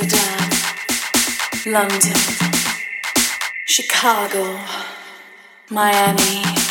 Amsterdam, London, Chicago, Miami.